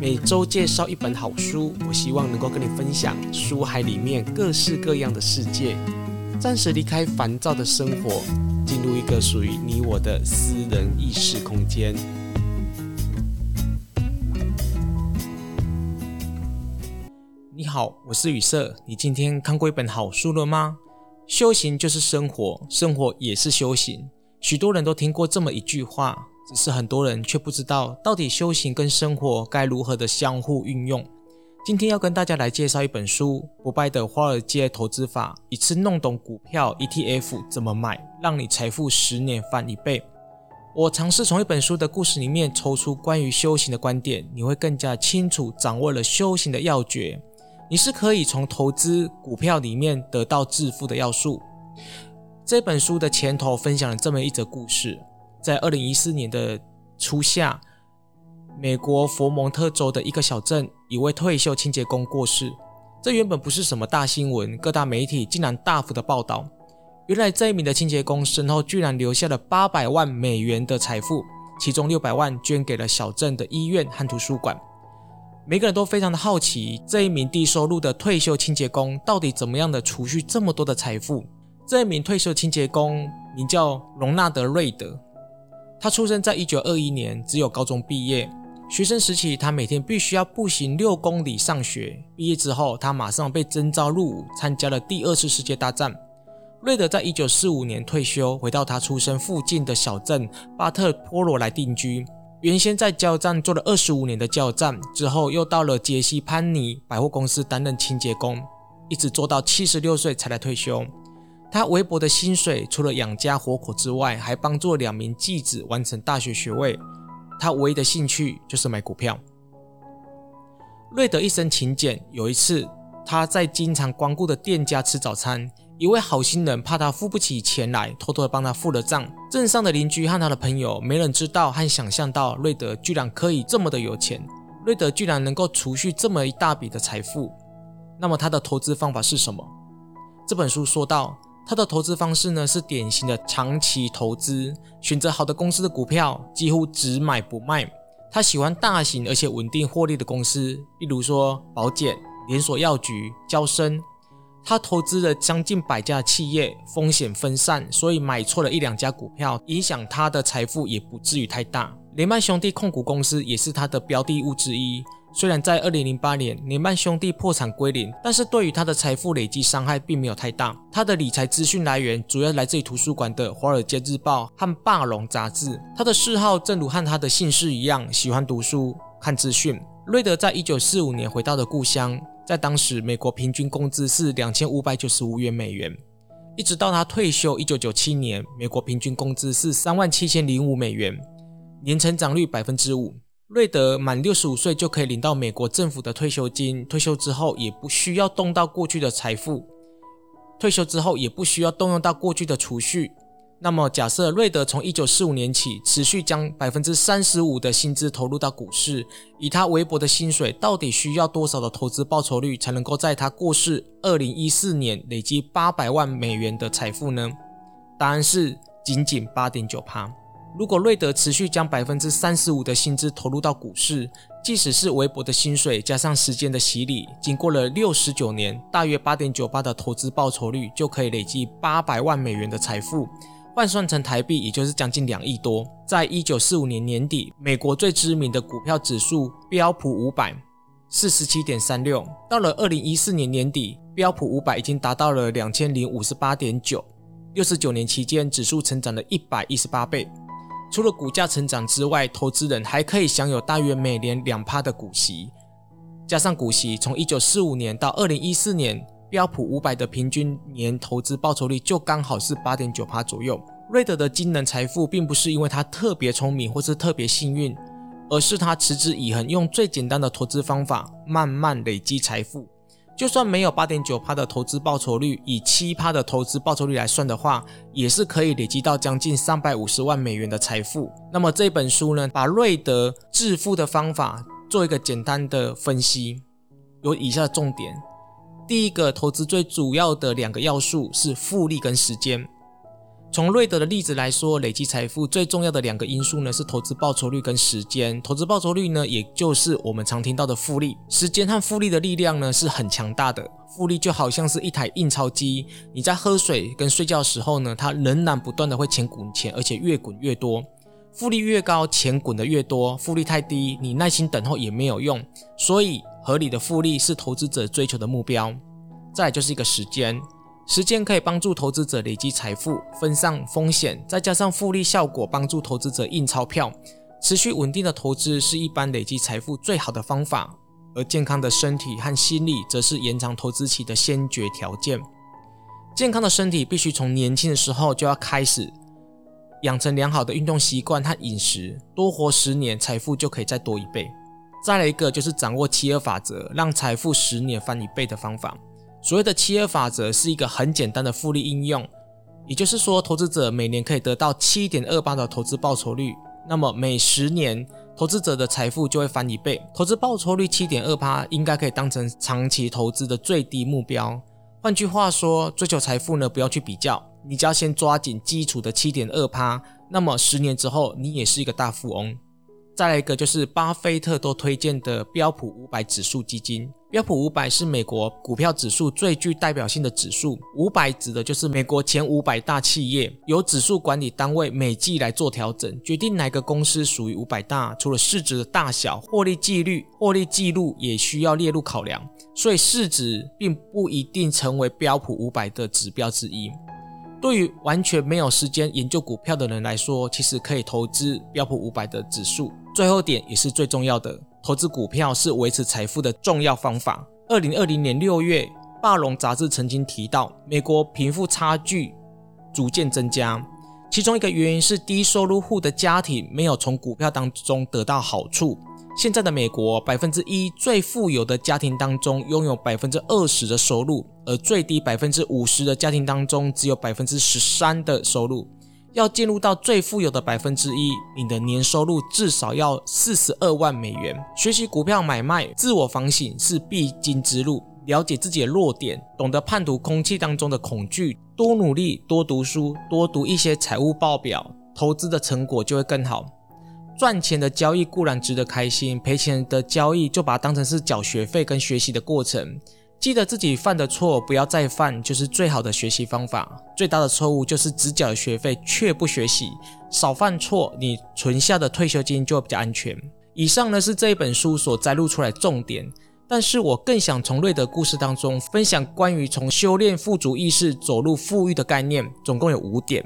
每周介绍一本好书，我希望能够跟你分享书海里面各式各样的世界，暂时离开烦躁的生活，进入一个属于你我的私人意识空间。你好，我是雨色。你今天看过一本好书了吗？修行就是生活，生活也是修行。许多人都听过这么一句话。只是很多人却不知道，到底修行跟生活该如何的相互运用。今天要跟大家来介绍一本书，《不败的华尔街投资法》，一次弄懂股票 ETF 怎么买，让你财富十年翻一倍。我尝试从一本书的故事里面抽出关于修行的观点，你会更加清楚掌握了修行的要诀。你是可以从投资股票里面得到致富的要素。这本书的前头分享了这么一则故事。在二零一四年的初夏，美国佛蒙特州的一个小镇，一位退休清洁工过世。这原本不是什么大新闻，各大媒体竟然大幅的报道。原来这一名的清洁工身后居然留下了八百万美元的财富，其中六百万捐给了小镇的医院和图书馆。每个人都非常的好奇，这一名低收入的退休清洁工到底怎么样的储蓄这么多的财富？这一名退休清洁工名叫隆纳德·瑞德。他出生在一九二一年，只有高中毕业。学生时期，他每天必须要步行六公里上学。毕业之后，他马上被征召入伍，参加了第二次世界大战。瑞德在一九四五年退休，回到他出生附近的小镇巴特波罗来定居。原先在加油站做了二十五年的加油站，之后又到了杰西潘尼百货公司担任清洁工，一直做到七十六岁才来退休。他微薄的薪水，除了养家活口之外，还帮助两名继子完成大学学位。他唯一的兴趣就是买股票。瑞德一生勤俭。有一次，他在经常光顾的店家吃早餐，一位好心人怕他付不起钱来，偷偷的帮他付了账。镇上的邻居和他的朋友，没人知道和想象到瑞德居然可以这么的有钱。瑞德居然能够储蓄这么一大笔的财富。那么他的投资方法是什么？这本书说到。他的投资方式呢，是典型的长期投资，选择好的公司的股票，几乎只买不卖。他喜欢大型而且稳定获利的公司，例如说宝简、连锁药局、交生。他投资了将近百家企业，风险分散，所以买错了一两家股票，影响他的财富也不至于太大。雷曼兄弟控股公司也是他的标的物之一。虽然在二零零八年雷曼兄弟破产归零，但是对于他的财富累积伤害并没有太大。他的理财资讯来源主要来自于图书馆的《华尔街日报》和《霸龙》杂志。他的嗜好正如和他的姓氏一样，喜欢读书、看资讯。瑞德在一九四五年回到了故乡，在当时美国平均工资是两千五百九十五元美元，一直到他退休一九九七年，美国平均工资是三万七千零五美元，年成长率百分之五。瑞德满六十五岁就可以领到美国政府的退休金，退休之后也不需要动到过去的财富，退休之后也不需要动用到过去的储蓄。那么，假设瑞德从一九四五年起持续将百分之三十五的薪资投入到股市，以他微薄的薪水，到底需要多少的投资报酬率才能够在他过世二零一四年累积八百万美元的财富呢？答案是仅仅八点九趴。如果瑞德持续将百分之三十五的薪资投入到股市，即使是微薄的薪水加上时间的洗礼，经过了六十九年，大约八点九八的投资报酬率就可以累计八百万美元的财富，换算成台币也就是将近两亿多。在一九四五年年底，美国最知名的股票指数标普五百四十七点三六，到了二零一四年年底，标普五百已经达到了两千零五十八点九，六十九年期间指数成长了一百一十八倍。除了股价成长之外，投资人还可以享有大约每年两趴的股息，加上股息，从一九四五年到二零一四年，标普五百的平均年投资报酬率就刚好是八点九趴左右。瑞德的惊人财富，并不是因为他特别聪明或是特别幸运，而是他持之以恒，用最简单的投资方法慢慢累积财富。就算没有八点九趴的投资报酬率，以七趴的投资报酬率来算的话，也是可以累积到将近三百五十万美元的财富。那么这本书呢，把瑞德致富的方法做一个简单的分析，有以下重点：第一个，投资最主要的两个要素是复利跟时间。从瑞德的例子来说，累积财富最重要的两个因素呢是投资报酬率跟时间。投资报酬率呢，也就是我们常听到的复利。时间和复利的力量呢是很强大的。复利就好像是一台印钞机，你在喝水跟睡觉的时候呢，它仍然不断的会钱滚钱，而且越滚越多。复利越高，钱滚得越多；复利太低，你耐心等候也没有用。所以，合理的复利是投资者追求的目标。再来就是一个时间。时间可以帮助投资者累积财富、分散风险，再加上复利效果，帮助投资者印钞票。持续稳定的投资是一般累积财富最好的方法，而健康的身体和心理则是延长投资期的先决条件。健康的身体必须从年轻的时候就要开始养成良好的运动习惯和饮食，多活十年，财富就可以再多一倍。再来一个就是掌握七二法则，让财富十年翻一倍的方法。所谓的七二法则是一个很简单的复利应用，也就是说，投资者每年可以得到七点二八的投资报酬率，那么每十年投资者的财富就会翻一倍。投资报酬率七点二八应该可以当成长期投资的最低目标。换句话说，追求财富呢，不要去比较，你只要先抓紧基础的七点二八，那么十年之后你也是一个大富翁。再来一个就是巴菲特都推荐的标普五百指数基金。标普五百是美国股票指数最具代表性的指数，五百指的就是美国前五百大企业，由指数管理单位每季来做调整，决定哪个公司属于五百大。除了市值的大小，获利纪律、获利记录也需要列入考量，所以市值并不一定成为标普五百的指标之一。对于完全没有时间研究股票的人来说，其实可以投资标普五百的指数。最后点也是最重要的。投资股票是维持财富的重要方法。二零二零年六月，《霸龙》杂志曾经提到，美国贫富差距逐渐增加，其中一个原因是低收入户的家庭没有从股票当中得到好处。现在的美国，百分之一最富有的家庭当中拥有百分之二十的收入，而最低百分之五十的家庭当中只有百分之十三的收入。要进入到最富有的百分之一，你的年收入至少要四十二万美元。学习股票买卖、自我反省是必经之路。了解自己的弱点，懂得判读空气当中的恐惧，多努力、多读书、多读一些财务报表，投资的成果就会更好。赚钱的交易固然值得开心，赔钱的交易就把它当成是缴学费跟学习的过程。记得自己犯的错，不要再犯，就是最好的学习方法。最大的错误就是只缴学费却不学习。少犯错，你存下的退休金就比较安全。以上呢是这一本书所摘录出来重点，但是我更想从瑞德故事当中分享关于从修炼富足意识走入富裕的概念，总共有五点。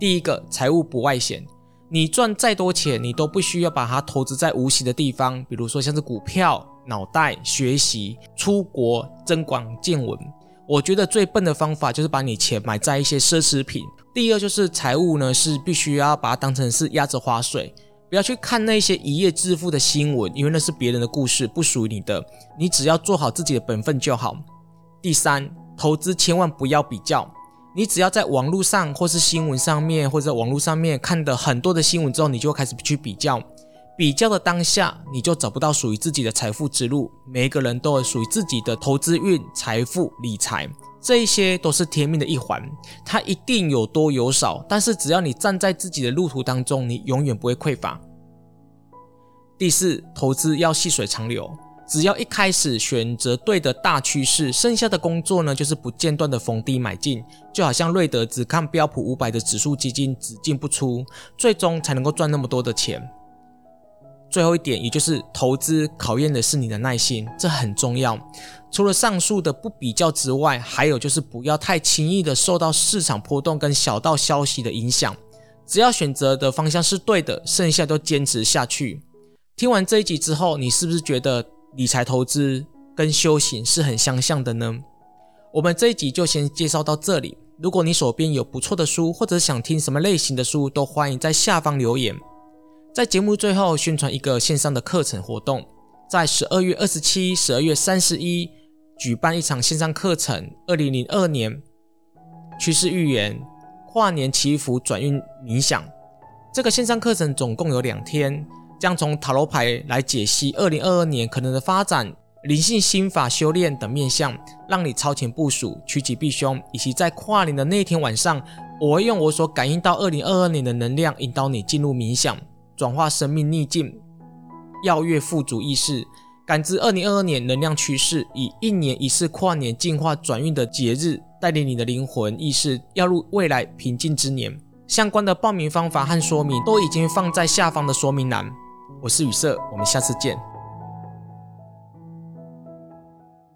第一个，财务不外显。你赚再多钱，你都不需要把它投资在无形的地方，比如说像是股票、脑袋、学习、出国、增广见闻。我觉得最笨的方法就是把你钱买在一些奢侈品。第二就是财务呢，是必须要把它当成是压着花水，不要去看那些一夜致富的新闻，因为那是别人的故事，不属于你的。你只要做好自己的本分就好。第三，投资千万不要比较。你只要在网络上，或是新闻上面，或者网络上面看的很多的新闻之后，你就会开始去比较。比较的当下，你就找不到属于自己的财富之路。每一个人都有属于自己的投资运、财富、理财，这一些都是天命的一环，它一定有多有少。但是只要你站在自己的路途当中，你永远不会匮乏。第四，投资要细水长流。只要一开始选择对的大趋势，剩下的工作呢，就是不间断的逢低买进，就好像瑞德只看标普五百的指数基金，只进不出，最终才能够赚那么多的钱。最后一点，也就是投资考验的是你的耐心，这很重要。除了上述的不比较之外，还有就是不要太轻易的受到市场波动跟小道消息的影响。只要选择的方向是对的，剩下都坚持下去。听完这一集之后，你是不是觉得？理财投资跟修行是很相像的呢。我们这一集就先介绍到这里。如果你手边有不错的书，或者想听什么类型的书，都欢迎在下方留言。在节目最后宣传一个线上的课程活动，在十二月二十七、十二月三十一举办一场线上课程。二零零二年趋势预言跨年祈福转运冥想，这个线上课程总共有两天。将从塔罗牌来解析二零二二年可能的发展、灵性心法修炼等面向，让你超前部署、趋吉避凶，以及在跨年的那天晚上我会用我所感应到二零二二年的能量，引导你进入冥想，转化生命逆境，邀月富足意识，感知二零二二年能量趋势，以一年一次跨年进化转运的节日，带领你的灵魂意识要入未来平静之年。相关的报名方法和说明都已经放在下方的说明栏。我是雨色，我们下次见。